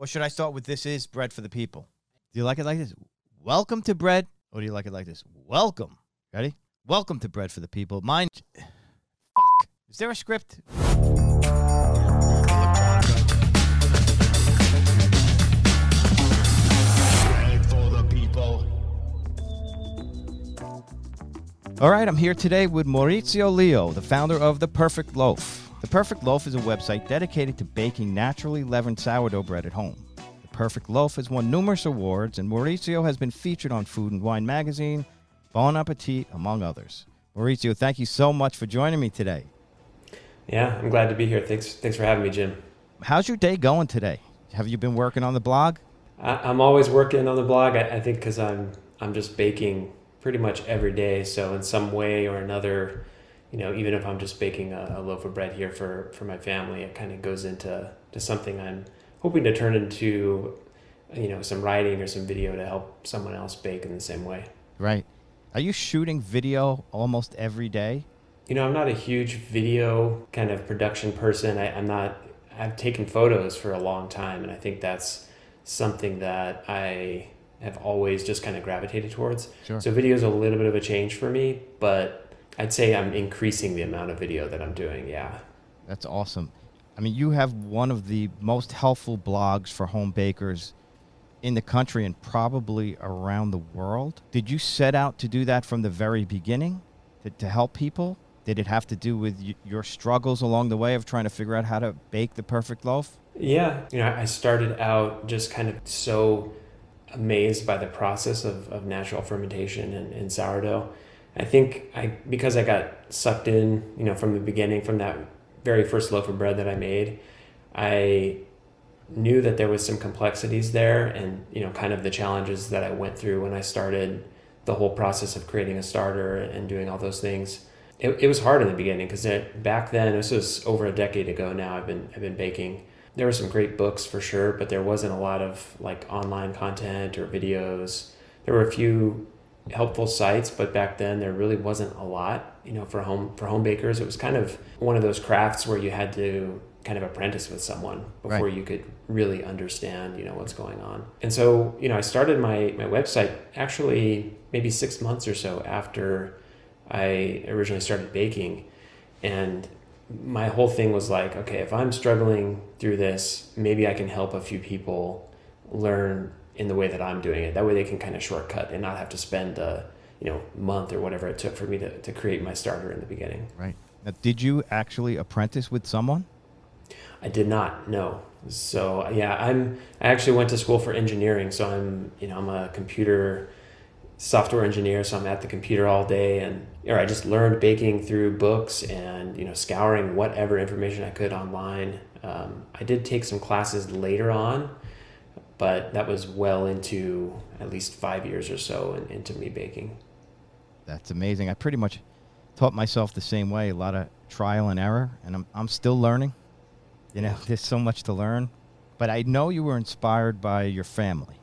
Or should I start with this is bread for the people? Do you like it like this? Welcome to bread. Or do you like it like this? Welcome. Ready? Welcome to bread for the people. Mine. Fuck. Is there a script? Bread for the people. All right, I'm here today with Maurizio Leo, the founder of The Perfect Loaf. The Perfect Loaf is a website dedicated to baking naturally leavened sourdough bread at home. The Perfect Loaf has won numerous awards, and Maurizio has been featured on Food and Wine magazine, Bon Appetit, among others. Maurizio, thank you so much for joining me today. Yeah, I'm glad to be here. Thanks, thanks for having me, Jim. How's your day going today? Have you been working on the blog? I, I'm always working on the blog. I, I think because I'm I'm just baking pretty much every day. So in some way or another, you know, even if I'm just baking a, a loaf of bread here for for my family, it kind of goes into to something I'm hoping to turn into, you know, some writing or some video to help someone else bake in the same way. Right. Are you shooting video almost every day? You know, I'm not a huge video kind of production person. I, I'm not. I've taken photos for a long time, and I think that's something that I have always just kind of gravitated towards. Sure. So video is a little bit of a change for me, but I'd say I'm increasing the amount of video that I'm doing. Yeah. That's awesome. I mean, you have one of the most helpful blogs for home bakers in the country and probably around the world. Did you set out to do that from the very beginning to, to help people? Did it have to do with y- your struggles along the way of trying to figure out how to bake the perfect loaf? Yeah, you know, I started out just kind of so amazed by the process of, of natural fermentation and, and sourdough. I think I because I got sucked in, you know, from the beginning, from that very first loaf of bread that I made, I knew that there was some complexities there and, you know, kind of the challenges that I went through when I started the whole process of creating a starter and doing all those things. It, it was hard in the beginning because back then, this was over a decade ago now, I've been, I've been baking there were some great books for sure, but there wasn't a lot of like online content or videos. There were a few helpful sites, but back then there really wasn't a lot, you know, for home for home bakers. It was kind of one of those crafts where you had to kind of apprentice with someone before Right. you could really understand, you know, what's going on. And so, you know, I started my my website actually maybe 6 months or so after I originally started baking and my whole thing was like, okay, if I'm struggling through this, maybe I can help a few people learn in the way that I'm doing it. That way they can kind of shortcut and not have to spend a you know month or whatever it took for me to, to create my starter in the beginning. Right. Now, did you actually apprentice with someone? I did not No. So yeah, I'm I actually went to school for engineering. So I'm you know I'm a computer software engineer. So I'm at the computer all day, and or I just learned baking through books and you know scouring whatever information I could online. Um, I did take some classes later on, but that was well into at least five years or so in, into me baking. That's amazing. I pretty much taught myself the same way, a lot of trial and error, and I'm, I'm still learning. You know, there's so much to learn. But I know you were inspired by your family.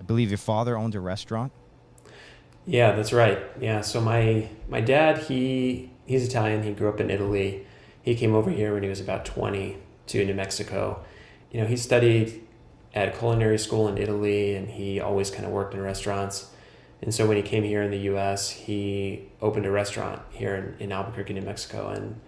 I believe your father owned a restaurant. Yeah, that's right. Yeah, so my my dad, he he's Italian. He grew up in Italy. He came over here when he was about 20 to New Mexico. You know, he studied at culinary school in Italy and he always kind of worked in restaurants. And so when he came here in the US, he opened a restaurant here in, in Albuquerque, New Mexico and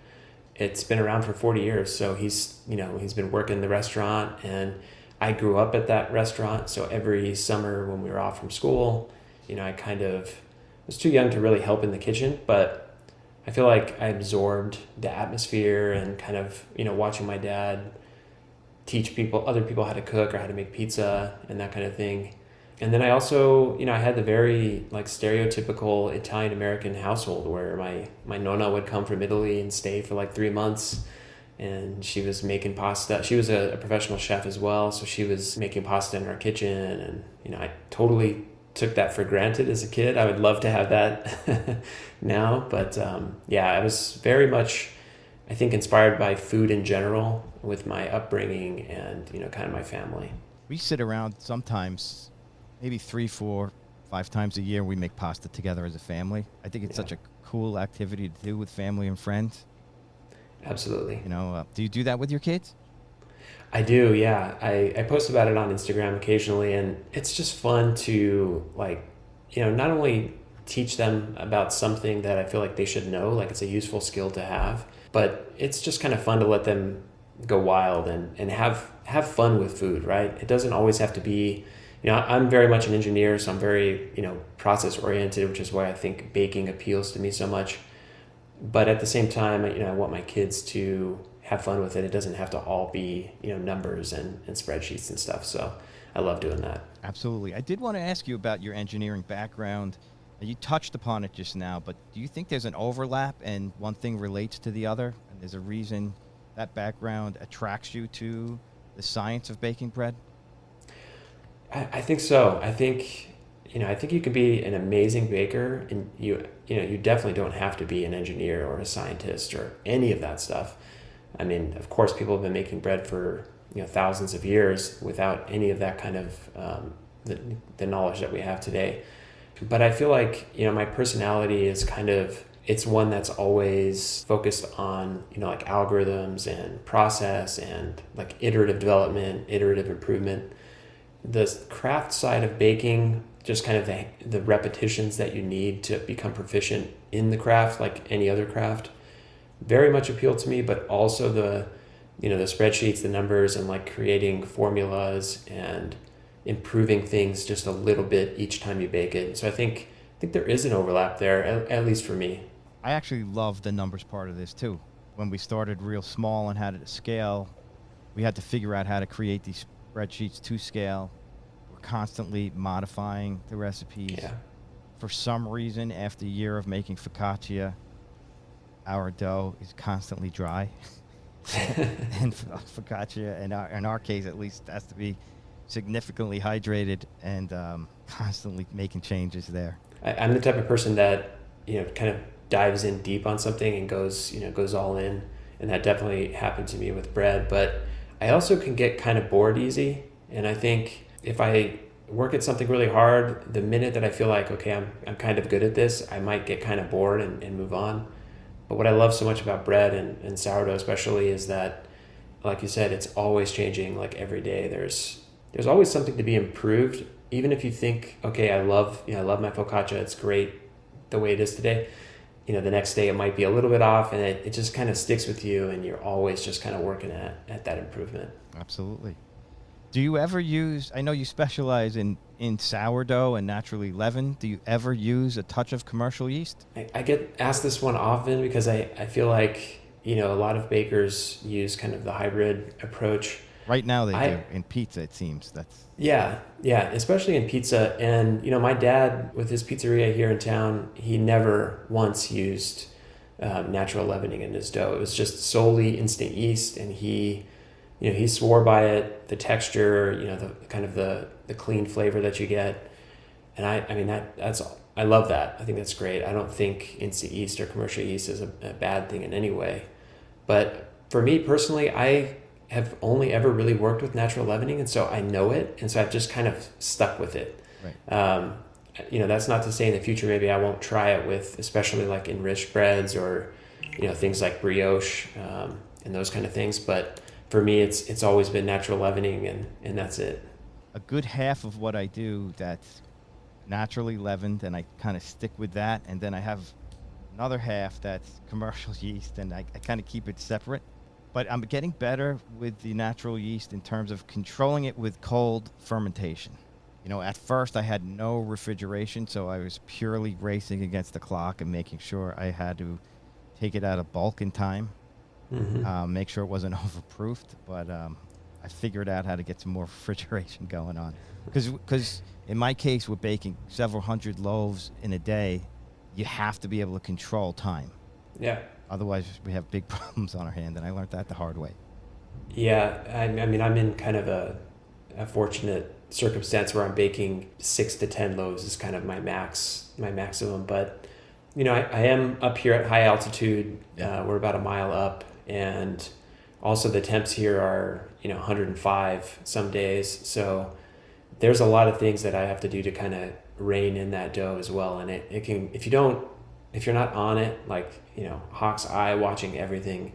it's been around for 40 years. So he's, you know, he's been working the restaurant and I grew up at that restaurant. So every summer when we were off from school, you know, I kind of was too young to really help in the kitchen, but I feel like I absorbed the atmosphere and kind of, you know, watching my dad teach people, other people how to cook or how to make pizza and that kind of thing. And then I also, you know, I had the very like stereotypical Italian American household where my my nonna would come from Italy and stay for like three months, and she was making pasta. She was a, a professional chef as well, so she was making pasta in our kitchen, and you know, I totally took that for granted as a kid. I would love to have that now, but um, yeah, I was very much, I think, inspired by food in general with my upbringing and you know, kind of my family. We sit around sometimes, maybe three, four, five times a year. We make pasta together as a family. I think it's Yeah. such a cool activity to do with family and friends. Absolutely. You know, uh, do you do that with your kids? I do, yeah. I, I post about it on Instagram occasionally, and it's just fun to, like, you know, not only teach them about something that I feel like they should know, like it's a useful skill to have, but it's just kind of fun to let them go wild and, and have, have fun with food, right? It doesn't always have to be, you know, I'm very much an engineer, so I'm very, you know, process oriented, which is why I think baking appeals to me so much but at the same time, you know, I want my kids to have fun with it. It doesn't have to all be, you know, numbers and, and spreadsheets and stuff. So I love doing that. Absolutely. I did want to ask you about your engineering background. You touched upon it just now, but do you think there's an overlap and one thing relates to the other? And there's a reason that background attracts you to the science of baking bread? I, I think so. I think, you know, I think you can be an amazing baker and you, you know, you definitely don't have to be an engineer or a scientist or any of that stuff. I mean, of course, people have been making bread for, you know, thousands of years without any of that kind of, um, the, the knowledge that we have today. But I feel like, you know, my personality is kind of, it's one that's always focused on, you know, like algorithms and process and like iterative development, iterative improvement. The craft side of baking just kind of the, the repetitions that you need to become proficient in the craft like any other craft very much appealed to me but also the you know the spreadsheets the numbers and like creating formulas and improving things just a little bit each time you bake it so i think i think there is an overlap there at, at least for me I actually love the numbers part of this too. When we started real small and had it to scale, we had to figure out how to create these spreadsheets to scale. We're constantly modifying the recipes. yeah For some reason, after a year of making focaccia, our dough is constantly dry. and focaccia, in our, in our case at least, has to be significantly hydrated and um, constantly making changes there. I'm the type of person that you know kind of dives in deep on something and goes you know goes all in, and that definitely happened to me with bread. But I also can get kind of bored easy, and I think if I work at something really hard, the minute that I feel like okay, I'm I'm kind of good at this, I might get kind of bored and, and move on. But what I love so much about bread and, and sourdough especially is that like you said, it's always changing like every day. There's there's always something to be improved. Even if you think, okay, I love you know, I love my focaccia, it's great the way it is today. You know, the next day it might be a little bit off and it, it just kind of sticks with you and you're always just kind of working at, at that improvement. Absolutely. Do you ever use? I know you specialize in in sourdough and naturally leavened. Do you ever use a touch of commercial yeast? I, I get asked this one often because I, I feel like, you know, a lot of bakers use kind of the hybrid approach. Right now they I- do in pizza. It seems that's Yeah, yeah, especially in pizza. And you know, my dad with his pizzeria here in town, he never once used um, natural leavening in his dough. It was just solely instant yeast, and he, you know, he swore by it. The texture, you know, the kind of the the clean flavor that you get, and I, I mean that that's I love that. I think that's great. I don't think instant yeast or commercial yeast is a, a bad thing in any way, but for me personally, I have only ever really worked with natural leavening, and so I know it, and so I've just kind of stuck with it. right. Um, you know, that's not to say in the future maybe I won't try it with, especially like enriched breads or, you know, things like brioche um, and those kind of things. But for me, it's it's always been natural leavening, and and that's it. A good half of what I do that's naturally leavened, and I kind of stick with that. And then I have another half that's commercial yeast, and I, I kind of keep it separate. But I'm getting better with the natural yeast in terms of controlling it with cold fermentation. You know, at first I had no refrigeration, so I was purely racing against the clock and making sure I had to take it out of bulk in time, Mhm. um, make sure it wasn't overproofed. But um, I figured out how to get some more refrigeration going on. Because in my case, with baking several hundred loaves in a day, you have to be able to control time. yeah. Otherwise, we have big problems on our hand, and I learned that the hard way. Yeah, I, I mean, I'm in kind of a, a fortunate circumstance where I'm baking six to ten loaves is kind of my max, my maximum. But you know, I, I am up here at high altitude. Uh, we're about a mile up, and also the temps here are you know 105 some days. So there's a lot of things that I have to do to kind of rein in that dough as well. And it, it can if you don't if you're not on it like you know hawk's eye watching everything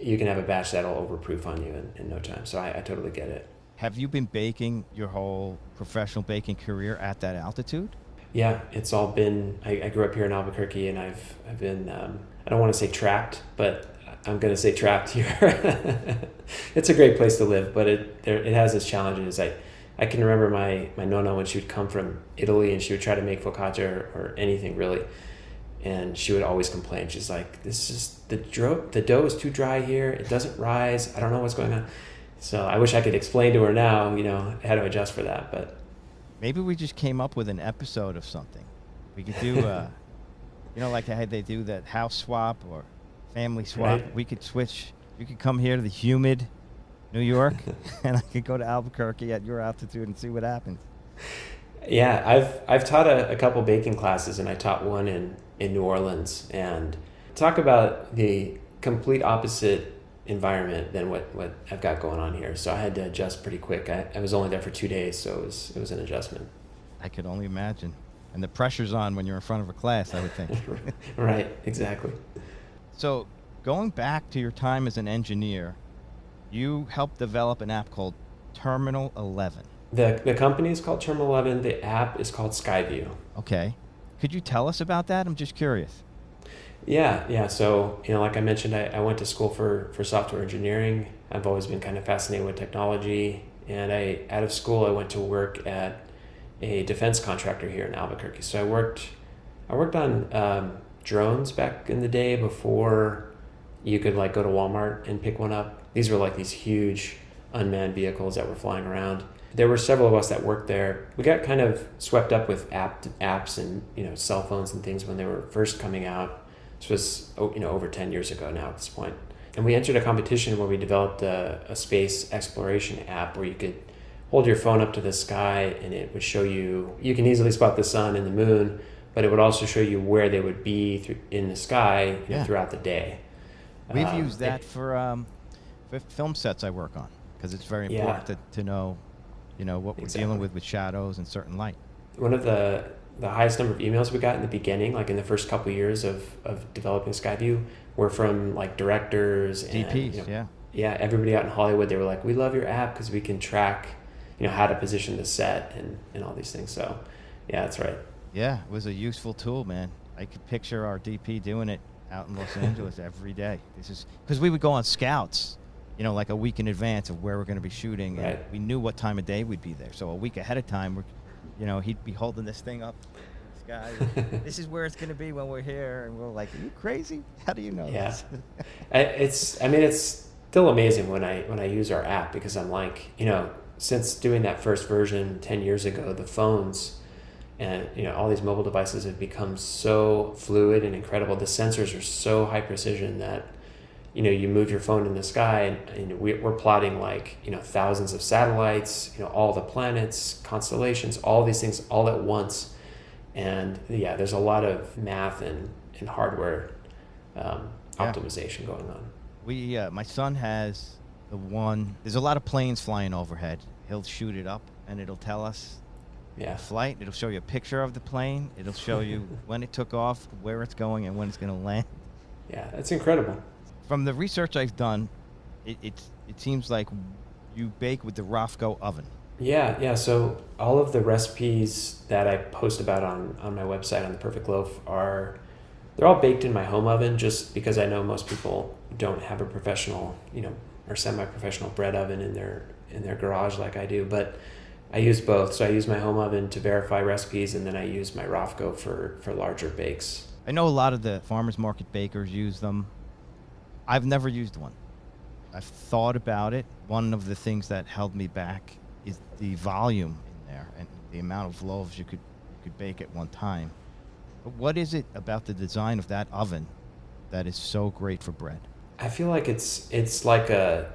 you can have a batch that'll overproof on you in, in no time. So I, I totally get it. Have you been baking your whole professional baking career at that altitude? Yeah, it's all been. I, I grew up here in Albuquerque, and I've I've been. Um, I don't want to say trapped, but I'm gonna say trapped here. it's a great place to live, but it there, it has its challenges. I I can remember my my nonna when she would come from Italy and she would try to make focaccia or, or anything really, and she would always complain. She's like, "This is the dough. The dough is too dry here. It doesn't rise. I don't know what's going on." So I wish I could explain to her now, you know, how to adjust for that. But Maybe we just came up with an episode of something. We could do, uh, you know, like how they do that house swap or family swap. Right. We could switch. You could come here to the humid New York, and I could go to Albuquerque at your altitude and see what happens. Yeah, I've I've taught a, a couple baking classes, and I taught one in in New Orleans. And talk about the complete opposite environment than what what I've got going on here. So I had to adjust pretty quick. I, I was only there for two days, so it was it was an adjustment. I could only imagine. And the pressure's on when you're in front of a class, I would think. right, exactly. So, going back to your time as an engineer, you helped develop an app called Terminal 11. The the company is called Terminal Eleven. The app is called Skyview. Okay. Could you tell us about that? I'm just curious. Yeah, yeah. So, you know, like I mentioned, I, I went to school for, for software engineering. I've always been kind of fascinated with technology. And I, out of school, I went to work at a defense contractor here in Albuquerque. So I worked, I worked on um, drones back in the day before you could like go to Walmart and pick one up. These were like these huge unmanned vehicles that were flying around. There were several of us that worked there. We got kind of swept up with app apps and you know cell phones and things when they were first coming out. This was oh, you know over ten years ago now at this point. And we entered a competition where we developed a, a space exploration app where you could hold your phone up to the sky and it would show you you can easily spot the sun and the moon, but it would also show you where they would be in the sky you know, Yeah. throughout the day. We've Um, used that for, um, for film sets I work on because it's very Yeah. important to, to know, you know, what we're dealing with with shadows and certain light. one of the the highest number of emails we got in the beginning, like in the first couple of years of, of developing Skyview, were from like directors and DPs, you know, yeah. yeah, everybody out in Hollywood. They were like, "We love your app because we can track, you know, how to position the set and and all these things." So, yeah, that's right. Yeah, it was a useful tool, man. I could picture our DP doing it out in Los Angeles every day. This is because we would go on scouts, you know, like a week in advance of where we're going to be shooting, and we knew what time of day we'd be there. So a week ahead of time, we're, you know, he'd be holding this thing up. This guy, this is where it's going to be when we're here, and we're like, "Are you crazy? How do you know Yeah. this?" It's I mean it's still amazing when I when I use our app because I'm like you know since doing that first version 10 years ago the phones and you know all these mobile devices have become so fluid and incredible the sensors are so high precision that you know you move your phone in the sky and, and we, we're plotting like you know thousands of satellites you know all the planets constellations all these things all at once and yeah there's a lot of math and, and hardware um, Yeah. optimization going on We, uh, my son has the one. There's a lot of planes flying overhead. He'll shoot it up, and it'll tell us yeah the flight. It'll show you a picture of the plane. It'll show you when it took off, where it's going, and when it's going to land. yeah that's incredible From the research I've done, it it, it seems like you bake with the Rofco oven. yeah yeah so all of the recipes that i post about on on my website on the perfect loaf are they're all baked in my home oven just because I know most people don't have a professional, you know, or semi-professional bread oven in their in their garage like I do. But I use both. So I use my home oven to verify recipes, and then I use my Rofco for for larger bakes. I know a lot of the farmers market bakers use them. I've never used one. I've thought about it. One of the things that held me back is the volume in there and the amount of loaves you could you could bake at one time. But what is it about the design of that oven that is so great for bread? I feel like it's it's like a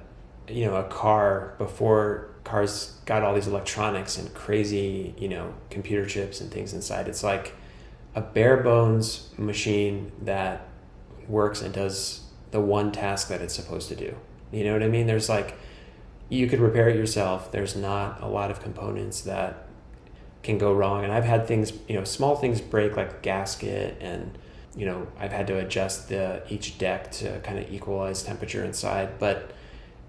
you know a car before cars got all these electronics and crazy you know computer chips and things inside. It's like a bare bones machine that works and does the one task that it's supposed to do. You know what I mean? There's like you could repair it yourself. There's not a lot of components that can go wrong. And I've had things, you know, small things break like gasket and you know, I've had to adjust the each deck to kind of equalize temperature inside, but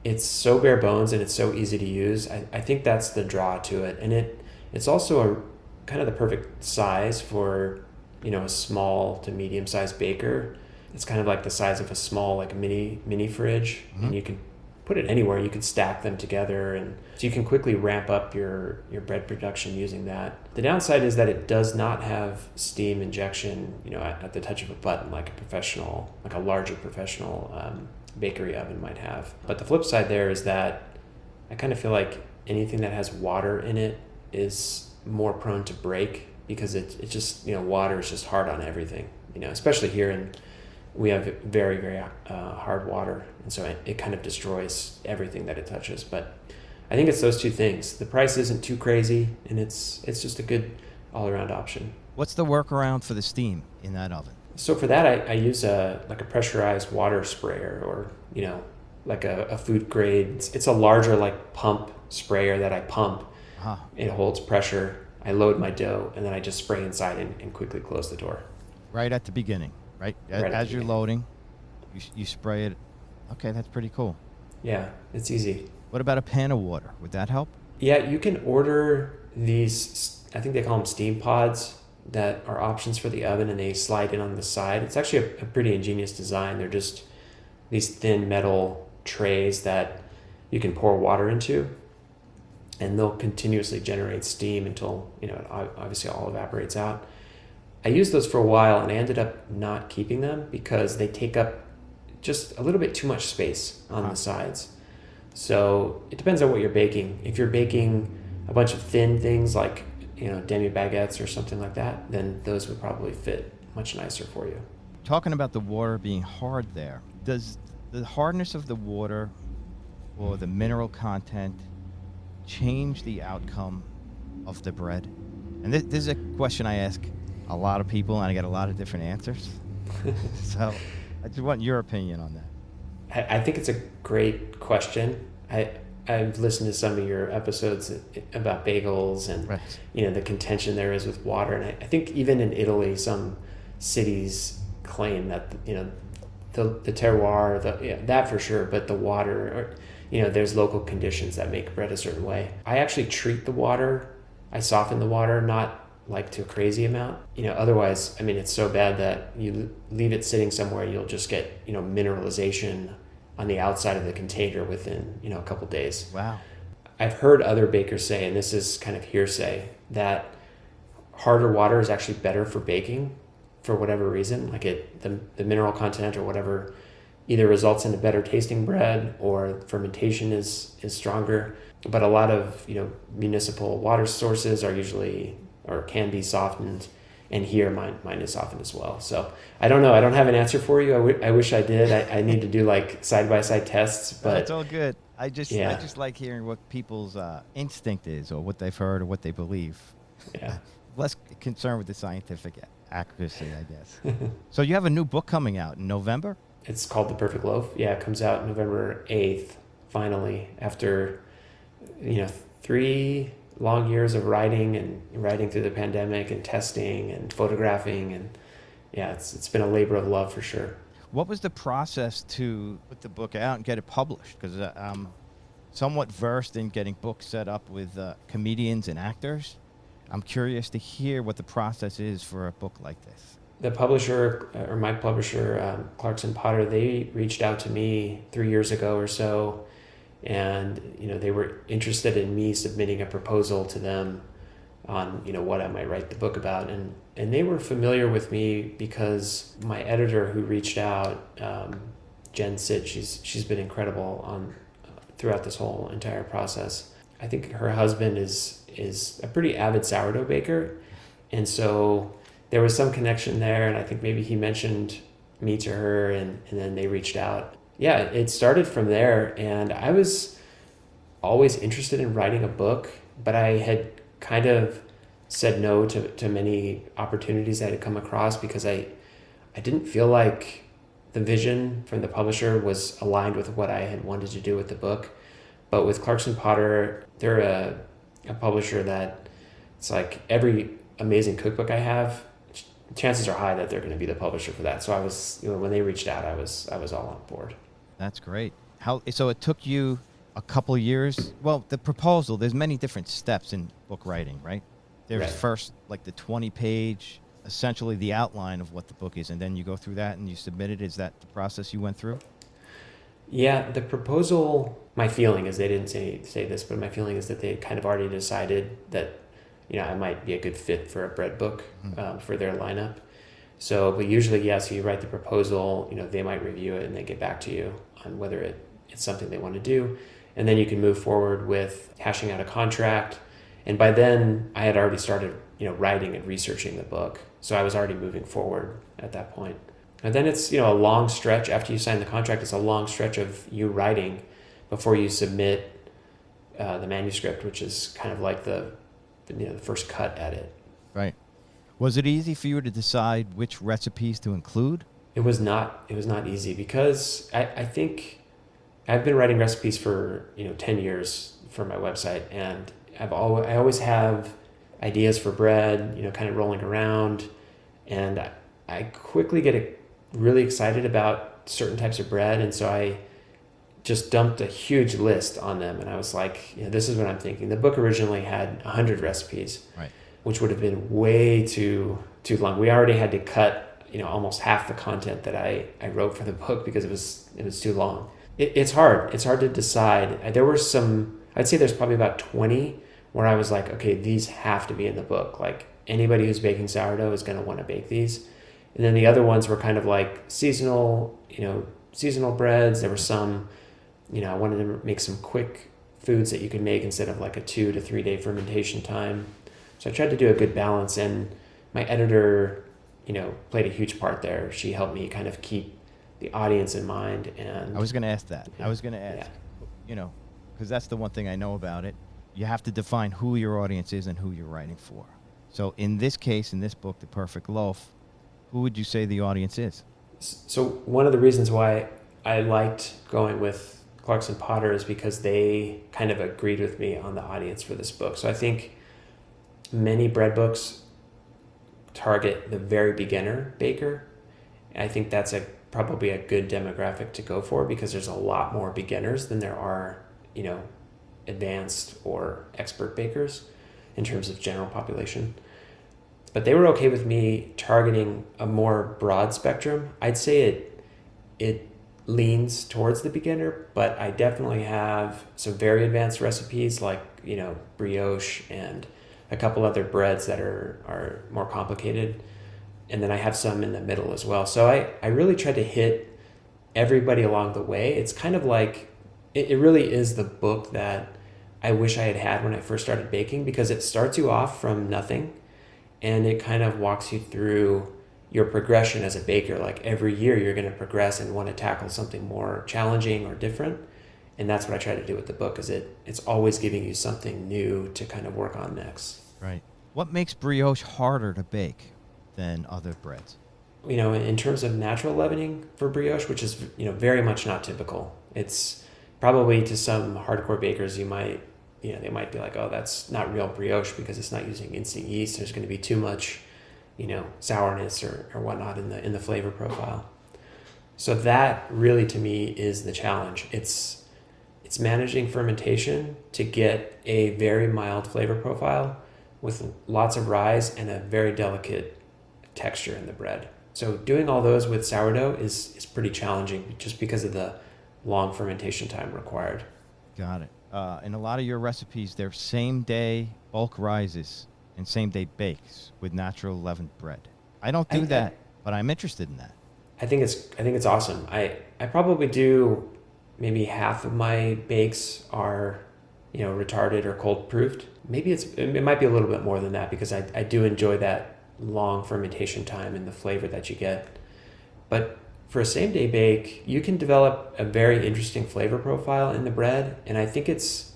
it's so bare bones and it's so easy to use. I, I think that's the draw to it. And it it's also a kind of the perfect size for, you know, a small to medium sized baker. It's kind of like the size of a small like mini mini fridge and you can put it anywhere. You can stack them together, and so you can quickly ramp up your your bread production using that. The downside is that it does not have steam injection, you know, at, at the touch of a button like a professional, like a larger professional um, bakery oven might have. But the flip side there is that I kind of feel like anything that has water in it is more prone to break because it, it just you know water is just hard on everything you know especially here in we have very very uh, hard water and so it, it kind of destroys everything that it touches but i think it's those two things. The price isn't too crazy and it's it's just a good all-around option. What's the workaround for the steam in that oven? so for that I, I use a like a pressurized water sprayer or you know like a, a food grade. It's, it's a larger like pump sprayer that i pump. Huh. it holds pressure. I load my dough and then i just spray inside and, and quickly close the door. Right at the beginning, right? A- Right As you're loading, you, you spray it. Okay, that's pretty cool. yeah it's easy What about a pan of water? Would that help? Yeah, you can order these. I think they call them steam pods that are options for the oven, and they slide in on the side. It's actually a, a pretty ingenious design. They're just these thin metal trays that you can pour water into, and they'll continuously generate steam until you know it obviously all evaporates out. I used those for a while, and I ended up not keeping them because they take up just a little bit too much space on the sides. So it depends on what you're baking. If you're baking a bunch of thin things like you know demi baguettes or something like that, then those would probably fit much nicer for you. Talking about the water being hard there, does the hardness of the water or the mineral content change the outcome of the bread? And this, this is a question I ask a lot of people, and I get a lot of different answers. so I just want your opinion on that. I, I think it's a great question. I I've listened to some of your episodes about bagels and Right. you know the contention there is with water, and I, I think even in Italy, some cities claim that you know the the terroir, the yeah, that for sure, but the water, or you know, there's local conditions that make bread a certain way. I actually treat the water. I soften the water, not like to a crazy amount. You know, otherwise, I mean, it's so bad that you leave it sitting somewhere, you'll just get you know mineralization on the outside of the container within you know a couple days. Wow. I've heard other bakers say, and this is kind of hearsay, that harder water is actually better for baking for whatever reason. Like it, the, the mineral content or whatever either results in a better tasting bread or fermentation is, is stronger. But a lot of, you know, municipal water sources are usually or can be softened. And here mine, mine is softened as well. So I don't know. I don't have an answer for you. I, w- I wish I did. I, I need to do like side by side tests, But it's all good. I just I just like hearing what people's uh, instinct is, or what they've heard, or what they believe. yeah. Less concerned with the scientific accuracy, I guess. so you have a new book coming out in November. It's called The Perfect Loaf. Yeah, it comes out November 8th, finally, after, you know, three long years of writing and writing through the pandemic and testing and photographing. And yeah, it's, it's been a labor of love for sure. What was the process to put the book out and get it published? Because uh, I'm somewhat versed in getting books set up with uh, comedians and actors. I'm curious to hear what the process is for a book like this. the publisher uh, or my publisher, um, Clarkson Potter, they reached out to me three years ago or so, and you know they were interested in me submitting a proposal to them on you know what I might write the book about, and and they were familiar with me because my editor who reached out, um, Jen Sit, she's she's been incredible on uh, throughout this whole entire process. I think her husband is is a pretty avid sourdough baker, and so there was some connection there, and I think maybe he mentioned me to her, and and then they reached out. Yeah, it started from there, and I was always interested in writing a book, but I had kind of said no to, to many opportunities I had come across because I I didn't feel like the vision from the publisher was aligned with what I had wanted to do with the book. But with Clarkson Potter, they're a, a publisher that it's like every amazing cookbook I have, chances are high that they're going to be the publisher for that. So I was, you know, when they reached out, I was, I was all on board. That's great. How so? It took you a couple years. Well, the proposal. There's many different steps in book writing, right? There's Right. first like the 20 page, essentially the outline of what the book is, and then you go through that and you submit it. Is that the process you went through? Yeah, the proposal. My feeling is they didn't say say this, but my feeling is that they kind of already decided that, you know, I might be a good fit for a bread book um, for their lineup. So, but usually, yes, you write the proposal. You know, they might review it and they get back to you on whether it it's something they want to do, and then you can move forward with hashing out a contract. And by then, I had already started, you know, writing and researching the book, so I was already moving forward at that point. And then it's you know a long stretch after you sign the contract. It's a long stretch of you writing before you submit uh, the manuscript, which is kind of like the you know the first cut at it. Right. Was it easy for you to decide which recipes to include? It was not it was not easy because I, I think I've been writing recipes for you know ten years for my website, and I've always I always have ideas for bread, you know, kind of rolling around, and I, I quickly get a, really excited about certain types of bread, and so I just dumped a huge list on them, and I was like, you know, this is what I'm thinking. The book originally had hundred recipes, Right. which would have been way too too long. We already had to cut, you know, almost half the content that I, I wrote for the book because it was it was too long. It, it's hard. It's hard to decide. There were some. I'd say there's probably about twenty where I was like, okay, these have to be in the book. Like anybody who's baking sourdough is going to want to bake these. And then the other ones were kind of like seasonal, you know, seasonal breads. There were some, you know, I wanted to make some quick foods that you can make instead of like a two to three day fermentation time. So I tried to do a good balance, and my editor, you know, played a huge part there. She helped me kind of keep the audience in mind, and I was going to ask that. I was going to ask, Yeah. you know, because that's the one thing I know about it. You have to define who your audience is and who you're writing for. So in this case, in this book, The Perfect Loaf, who would you say the audience is? So one of the reasons why I liked going with Clarkson Potter is because they kind of agreed with me on the audience for this book. So I think many bread books target the very beginner baker. I think that's a probably a good demographic to go for because there's a lot more beginners than there are, you know, advanced or expert bakers in terms of general population but they were okay with me targeting a more broad spectrum. I'd say it it leans towards the beginner, but I definitely have some very advanced recipes like you know brioche and a couple other breads that are are more complicated, and then I have some in the middle as well. So I I really tried to hit everybody along the way. It's kind of like it, it really is the book that I wish I had had when I first started baking because it starts you off from nothing and it kind of walks you through your progression as a baker. Like every year, you're going to progress and want to tackle something more challenging or different. And that's what I try to do with the book. Is it? It's always giving you something new to kind of work on next. Right. What makes brioche harder to bake than other breads? You know, in terms of natural leavening for brioche, which is you know very much not typical. It's probably to some hardcore bakers you might you know they might be like, oh, that's not real brioche because it's not using instant yeast. There's going to be too much you know sourness or, or whatnot in the in the flavor profile so that really to me is the challenge it's it's managing fermentation to get a very mild flavor profile with lots of rise and a very delicate texture in the bread. So doing all those with sourdough is is pretty challenging just because of the long fermentation time required. Got it. Uh, in a lot of your recipes, they're same day bulk rises and same day bakes with natural leavened bread. I don't do I- I- that, but I'm interested in that. I think it's I think it's awesome. I I probably do maybe half of my bakes are you know retarded or cold proofed. Maybe it's it might be a little bit more than that because I I do enjoy that long fermentation time and the flavor that you get. But for a same day bake, you can develop a very interesting flavor profile in the bread and I think it's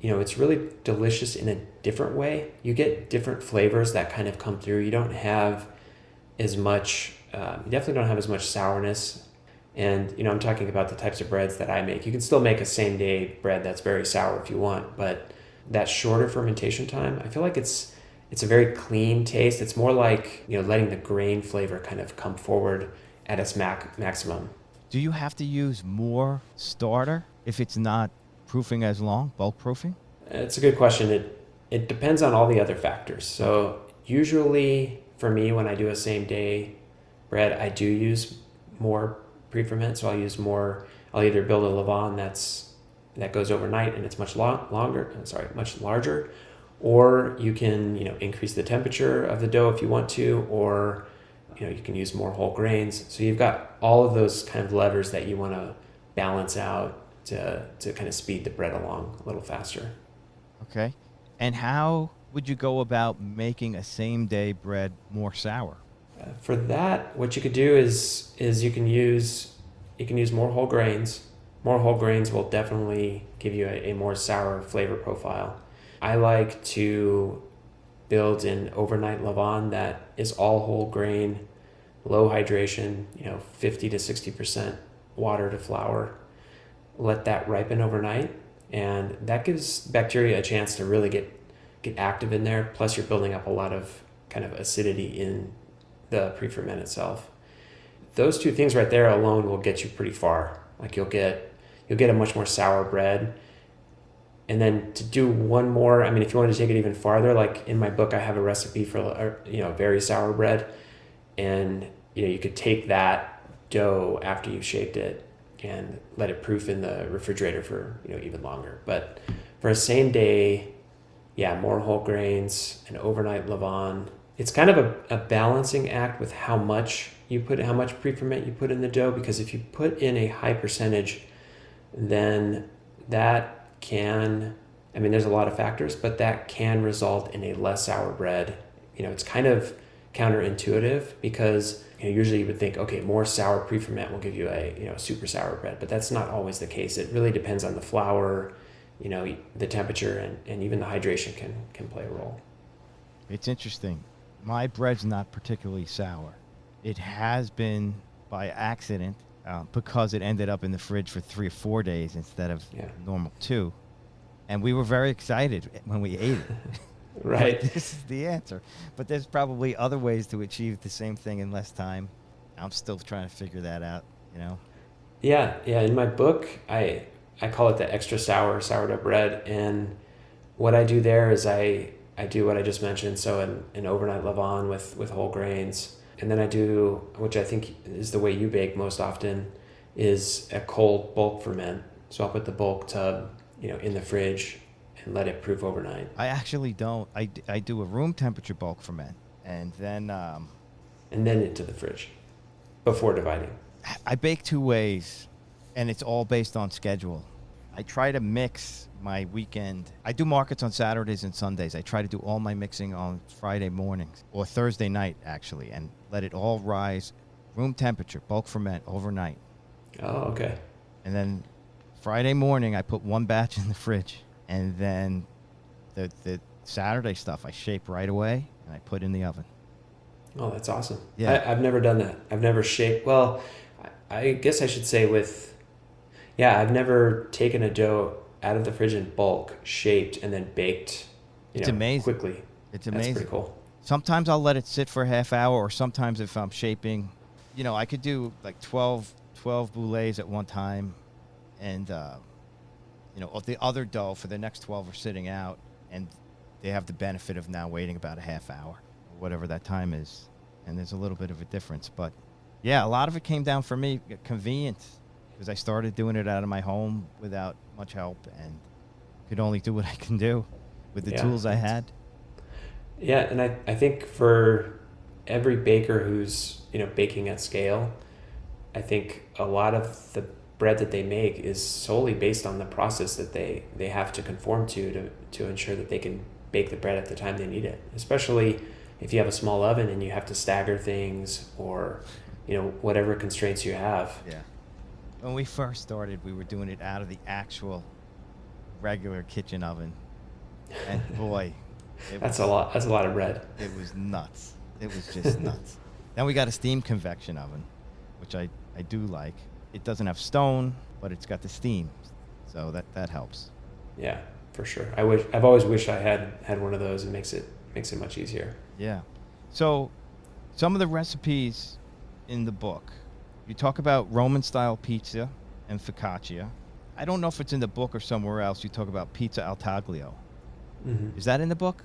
you know, it's really delicious in a different way. You get different flavors that kind of come through. You don't have as much um, you definitely don't have as much sourness and you know i'm talking about the types of breads that i make you can still make a same day bread that's very sour if you want but that shorter fermentation time i feel like it's it's a very clean taste it's more like you know letting the grain flavor kind of come forward at its mac- maximum Do you have to use more starter if it's not proofing as long, bulk proofing? It's a good question. It it depends on all the other factors. So usually for me, when I do a same day bread, I do use more pre-ferment. So I'll use more. I'll either build a levain that's that goes overnight and it's much lo- longer. uh, Sorry, much larger, or you can you know increase the temperature of the dough if you want to, or you know you can use more whole grains. So you've got all of those kind of levers that you want to balance out to to kind of speed the bread along a little faster. Okay. And how would you go about making a same day bread more sour? Uh, for that, what you could do is is you can use you can use more whole grains. More whole grains will definitely give you a, a more sour flavor profile. I like to build an overnight levain that is all whole grain, low hydration, you know, 50 to 60% water to flour. Let that ripen overnight and that gives bacteria a chance to really get get active in there. Plus you're building up a lot of kind of acidity in the pre-ferment itself. Those two things right there alone will get you pretty far. Like you'll get you'll get a much more sour bread. And then to do one more, I mean, if you want to take it even farther, like in my book, I have a recipe for uh, you know very sour bread, and you know you could take that dough after you've shaped it and let it proof in the refrigerator for you know even longer. But for a same day, yeah, more whole grains, and overnight levain. It's kind of a, a balancing act with how much you put, how much pre-ferment you put in the dough. Because if you put in a high percentage, then that can, I mean, there's a lot of factors, but that can result in a less sour bread. You know, it's kind of counterintuitive because you know, usually you would think, okay, more sour pre-ferment will give you a you know super sour bread, but that's not always the case. It really depends on the flour, you know, the temperature, and, and even the hydration can can play a role. It's interesting. My bread's not particularly sour. It has been by accident uh, because it ended up in the fridge for three or four days instead of Yeah. normal two. And we were very excited when we ate it. Right. This is the answer. But there's probably other ways to achieve the same thing in less time. I'm still trying to figure that out, you know? Yeah, yeah. In my book, I I call it the extra sour sourdough bread, and what I do there is I I do what I just mentioned. So an, an overnight levain with with whole grains, and then I do which I think is the way you bake most often, is a cold bulk ferment. So I'll put the bulk tub, you know, in the fridge let it proof overnight, I actually don't. I, I do a room temperature bulk ferment. And then um, and then into the fridge before dividing. I bake two ways, and it's all based on schedule. I try to mix my weekend. I do markets on Saturdays and Sundays. I try to do all my mixing on Friday mornings or Thursday night, actually, and let it all rise room temperature, bulk ferment overnight. Oh, okay. And then Friday morning, I put one batch in the fridge. And then the, the Saturday stuff I shape right away and I put in the oven. Oh, that's awesome. Yeah. I, I've never done that. I've never shaped. Well, I, I guess I should say with, yeah, I've never taken a dough out of the fridge in bulk, shaped, and then baked. You It's know, amazing. Quickly. It's amazing. That's pretty cool. Sometimes I'll let it sit for a half hour, or sometimes if I'm shaping, you know, I could do like 12, 12 boulets at one time, and uh, you know, the other dough for the next twelve are sitting out, and they have the benefit of now waiting about a half hour, whatever that time is, and there's a little bit of a difference. But yeah, a lot of it came down for me uh, convenience because I started doing it out of my home without much help and could only do what I can do with the Yeah. tools I had. Yeah, and I, I think for every baker who's you know baking at scale, I think a lot of the bread that they make is solely based on the process that they, they have to conform to, to to ensure that they can bake the bread at the time they need it. Especially if you have a small oven and you have to stagger things or you know whatever constraints you have. Yeah. When we first started, we were doing it out of the actual regular kitchen oven, and boy, That's was, a lot. That's a lot of bread. It was nuts. It was just nuts. Then we got a steam convection oven, which I, I do like. It doesn't have stone, but it's got the steam, so that that helps. Yeah, for sure. I wish I've always wished I had had one of those. It makes it makes it much easier. Yeah. So, some of the recipes in the book, you talk about Roman style pizza and focaccia. I don't know if it's in the book or somewhere else. You talk about pizza al taglio. hmm Is that in the book?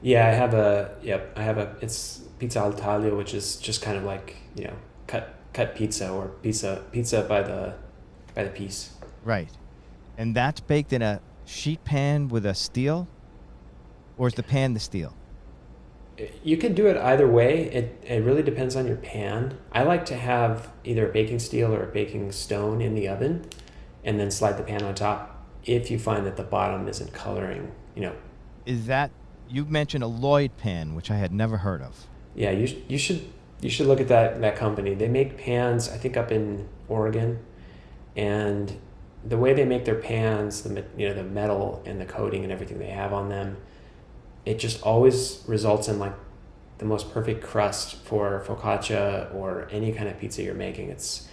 Yeah, I have a yep. I have a it's pizza al taglio, which is just kind of like you know cut cut pizza or pizza pizza by the by the piece. Right. And that's baked in a sheet pan with a steel? Or is the pan the steel? Uh, you can do it either way. It it really depends on your pan. I like to have either a baking steel or a baking stone in the oven, and then slide the pan on top. If you find that the bottom isn't coloring, you know, Is that you mentioned a Lloyd pan, which I had never heard of. yeah, you you should you should look at that that company. They make pans, I think, up in Oregon, and the way they make their pans, the you know the metal and the coating and everything they have on them, it just always results in like the most perfect crust for focaccia or any kind of pizza you're making. It's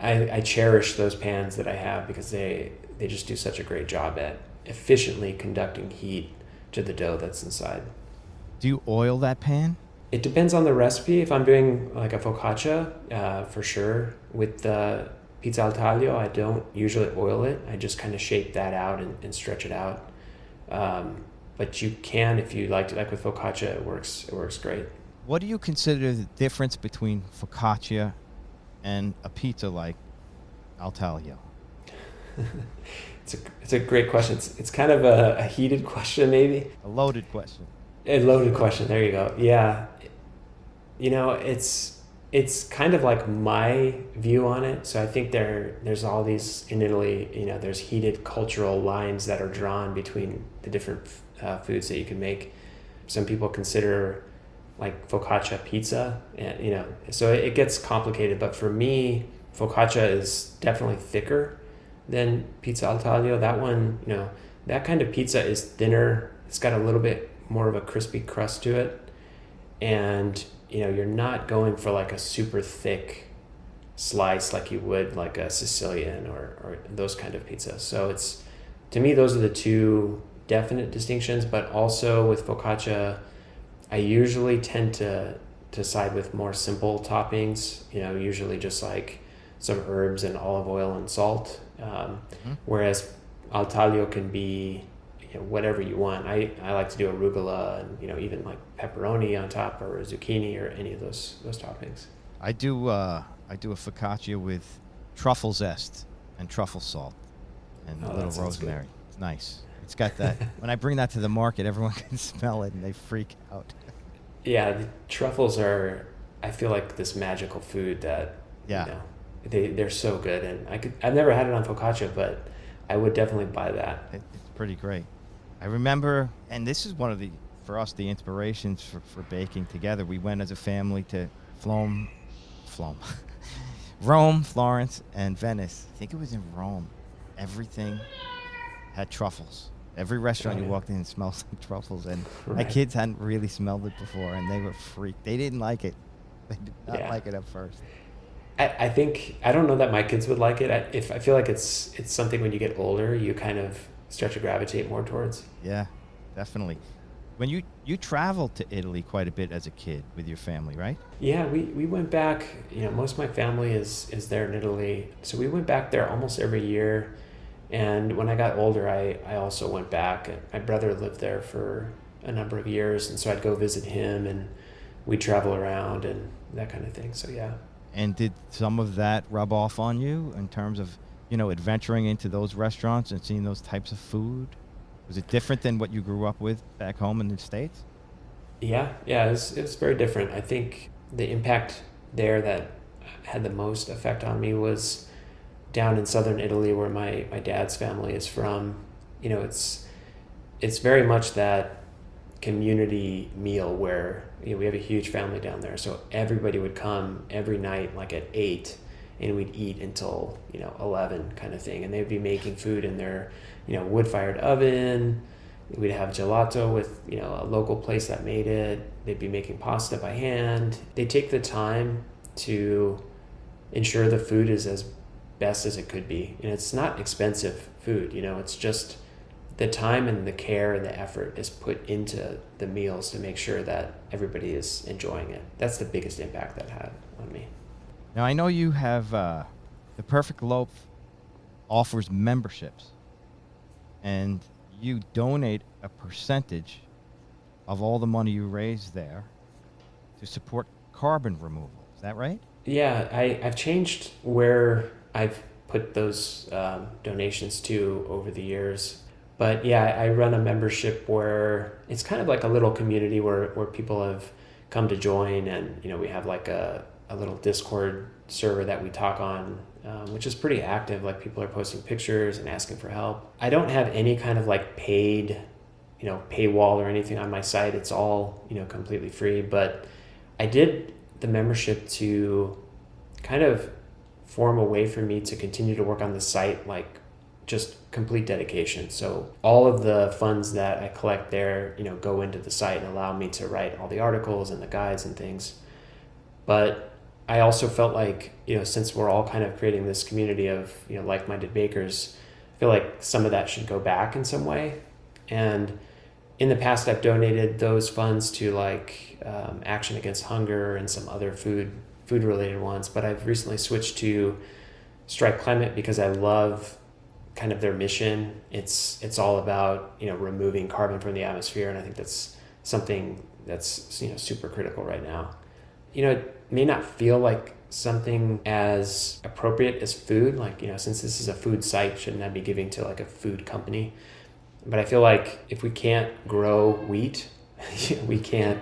I, I cherish those pans that I have because they they just do such a great job at efficiently conducting heat to the dough that's inside. Do you oil that pan? It depends on the recipe. If I'm doing like a focaccia, uh, for sure. With the pizza al taglio, I don't usually oil it. I just kind of shape that out and, and stretch it out. Um, but you can if you like to, like with focaccia, it works. It works great. What do you consider the difference between focaccia and a pizza like al taglio? It's a it's a great question. It's it's kind of a, a heated question, maybe. A loaded question. A loaded question. There you go. Yeah. You know, it's it's kind of like my view on it. So I think there there's all these in Italy. You know, there's heated cultural lines that are drawn between the different uh, foods that you can make. Some people consider like focaccia pizza, and you know, so it gets complicated. But for me, focaccia is definitely thicker than pizza al taglio. That one, you know, that kind of pizza is thinner. It's got a little bit more of a crispy crust to it, and you know, you're not going for like a super thick slice like you would like a Sicilian or, or those kind of pizzas. So it's to me those are the two definite distinctions. But also with focaccia, I usually tend to to side with more simple toppings. You know, usually just like some herbs and olive oil and salt. Um, Mhm. Whereas al taglio can be you know, whatever you want. I, I like to do arugula and you know even like pepperoni on top or zucchini or any of those those toppings. I do uh, I do a focaccia with truffle zest and truffle salt and Oh, a little sounds good. rosemary. It's nice. It's got that. when I bring that to the market, everyone can smell it and they freak out. Yeah, the truffles are I feel like this magical food that Yeah. you know they they're so good and I could I've never had it on focaccia but I would definitely buy that. It, it's pretty great. I remember, and this is one of the for us the inspirations for, for baking together. We went as a family to Flom, Flom, Rome, Florence, and Venice. I think it was in Rome. Everything had truffles. Every restaurant Oh, you walked in smelled like truffles, and my kids hadn't really smelled it before, and they were freaked. They didn't like it. They did not Yeah. like it at first. I, I think I don't know that my kids would like it. I, if I feel like it's it's something when you get older you kind of start to gravitate more towards. Yeah, definitely. When you you traveled to Italy quite a bit as a kid with your family, right? Yeah, we, we went back. You know, most of my family is is there in Italy, so we went back there almost every year. And when I got older, I I also went back. My brother lived there for a number of years, and so I'd go visit him. And we'd travel around and that kind of thing. So yeah. And did some of that rub off on you in terms of, you know, adventuring into those restaurants and seeing those types of food? Was it different than what you grew up with back home in the States? Yeah, yeah, it was, it was very different. I think the impact there that had the most effect on me was down in southern Italy, where my, my dad's family is from. You know, it's it's very much that community meal where you know, we have a huge family down there, so everybody would come every night, like at eight, and we'd eat until you know eleven, kind of thing, and they'd be making food in their you know wood fired oven We'd have gelato with you know a local place that made it. They'd be making pasta by hand. They take the time to ensure the food is as best as it could be, and it's not expensive food. You know, it's just the time and the care and the effort is put into the meals to make sure that everybody is enjoying it. That's the biggest impact that had on me. Now I know you have uh, the Perfect Loaf offers memberships, and you donate a percentage of all the money you raise there to support carbon removal. Is that right? Yeah, I, I've changed where I've put those um, donations to over the years. But yeah, I run a membership where it's kind of like a little community where, where people have come to join, and you know we have like a, a little Discord server that we talk on um, which is pretty active. Like people are posting pictures and asking for help. I don't have any kind of like paid, you know, paywall or anything on my site. It's all you know completely free. But I did the membership to kind of form a way for me to continue to work on the site like just complete dedication. So all of the funds that I collect there, you know, go into the site and allow me to write all the articles and the guides and things. But I also felt like, you know, since we're all kind of creating this community of, you know, like minded bakers, I feel like some of that should go back in some way. And in the past, I've donated those funds to like um, Action Against Hunger and some other food food related ones. But I've recently switched to Stripe Climate because I love kind of their mission. It's it's all about you know removing carbon from the atmosphere, and I think that's something that's you know super critical right now. You know, it may not feel like something as appropriate as food. Like, you know, since this is a food site, shouldn't I be giving to like a food company? But I feel like if we can't grow wheat, we can't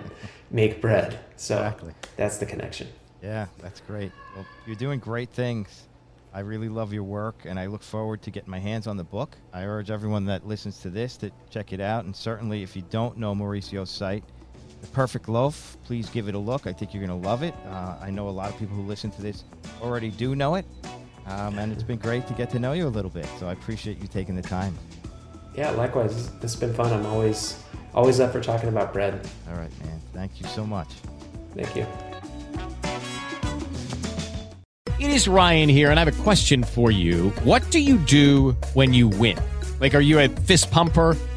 make bread. So exactly. that's the connection. Yeah, that's great. Well, you're doing great things. I really love your work, and I look forward to getting my hands on the book. I urge everyone that listens to this to check it out. And certainly, if you don't know Maurizio's site, the Perfect Loaf. Please give it a look. I think you're going to love it. Uh, I know a lot of people who listen to this already do know it. Um, and it's been great to get to know you a little bit. So I appreciate you taking the time. Yeah, likewise. This has been fun. I'm always always up for talking about bread. All right, man. Thank you so much. Thank you. It is Ryan here, and I have a question for you. What do you do when you win? Like, are you a fist pumper?